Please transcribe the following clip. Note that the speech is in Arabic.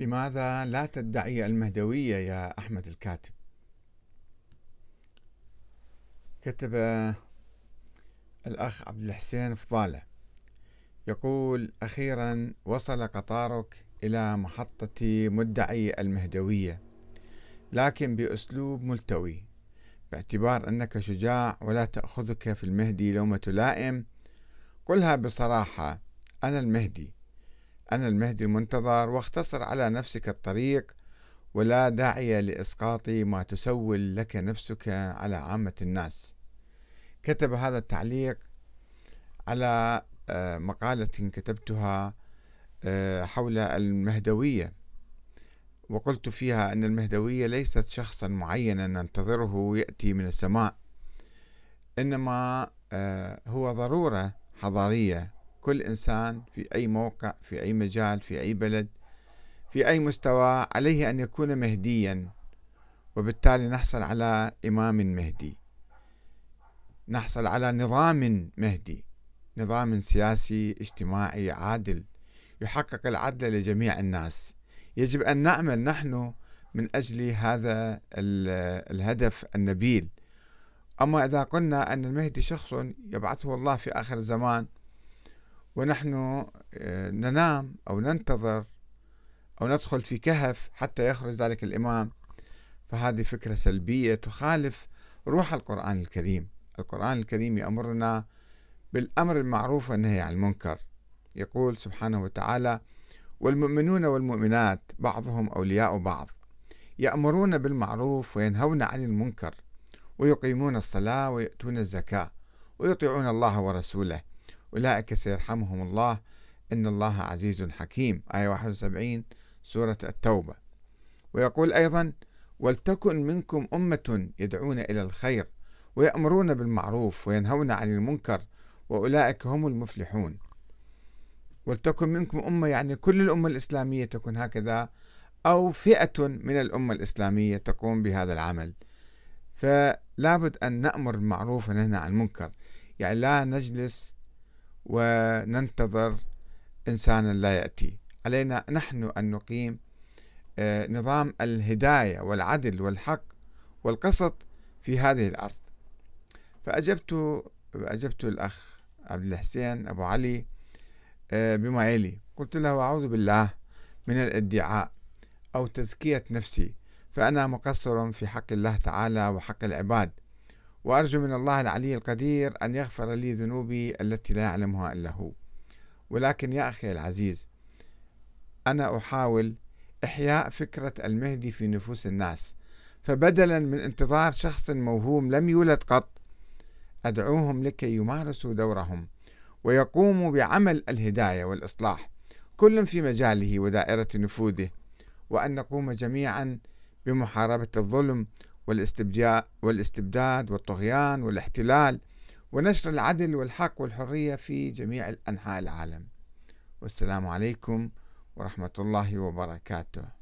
لماذا لا تدعي المهدوية يا أحمد الكاتب؟ كتب الأخ عبد الحسين فضالة يقول أخيرا وصل قطارك إلى محطة مدعي المهدوية لكن بأسلوب ملتوي باعتبار أنك شجاع ولا تأخذك في المهدي لومة لائم. قلها بصراحة أنا المهدي. أنا المهدي المنتظر واختصر على نفسك الطريق ولا داعي لإسقاط ما تسول لك نفسك على عامة الناس. كتب هذا التعليق على آه، مقالة كتبتها آه، حول المهدوية. وقلت فيها أن المهدوية ليست شخصا معينا ننتظره يأتي من السماء إنما آه، هو ضرورة حضارية. كل إنسان في أي موقع في أي مجال في أي بلد في أي مستوى عليه أن يكون مهديا وبالتالي نحصل على إمام مهدي. نحصل على نظام مهدي نظام سياسي اجتماعي عادل يحقق العدل لجميع الناس. يجب أن نعمل نحن من أجل هذا الهدف النبيل. أما إذا قلنا أن المهدي شخص يبعثه الله في آخر الزمان ونحن آه، ننام أو ننتظر أو ندخل في كهف حتى يخرج ذلك الإمام. فهذه فكرة سلبية تخالف روح القرآن الكريم. القرآن الكريم يأمرنا بالأمر المعروف والنهي عن المنكر. يقول سبحانه وتعالى والمؤمنون والمؤمنات بعضهم أولياء بعض يأمرون بالمعروف وينهون عن المنكر ويقيمون الصلاة ويؤتون الزكاة ويطيعون الله ورسوله أولئك سيرحمهم الله. إن الله عزيز حكيم. آية 71 سورة التوبة. ويقول أيضا ولتكن منكم أمة يدعون إلى الخير ويأمرون بالمعروف وينهون عن المنكر وأولئك هم المفلحون. ولتكن منكم أمة يعني كل الأمة الإسلامية تكون هكذا أو فئة من الأمة الإسلامية تقوم بهذا العمل. فلا بد أن نأمر بالمعروف وننهى عن المنكر. يعني لا نجلس وننتظر إنسانا لا يأتي. علينا نحن أن نقيم آه، نظام الهداية والعدل والحق والقسط في هذه الأرض. فأجبت أجبت الأخ عبد الحسين أبو علي آه، بما يلي. قلت له أعوذ بالله من الادعاء أو تزكية نفسي فأنا مقصر في حق الله تعالى وحق العباد. وأرجو من الله العلي القدير أن يغفر لي ذنوبي التي لا يعلمها إلا هو. ولكن يا أخي العزيز أنا أحاول إحياء فكرة المهدي في نفوس الناس. فبدلا من انتظار شخص موهوم لم يولد قط أدعوهم لكي يمارسوا دورهم ويقوموا بعمل الهداية والإصلاح. كل في مجاله ودائرة نفوذه وأن نقوم جميعا بمحاربة الظلم والاستبداد والطغيان والاحتلال ونشر العدل والحق والحرية في جميع أنحاء العالم. والسلام عليكم ورحمة الله وبركاته.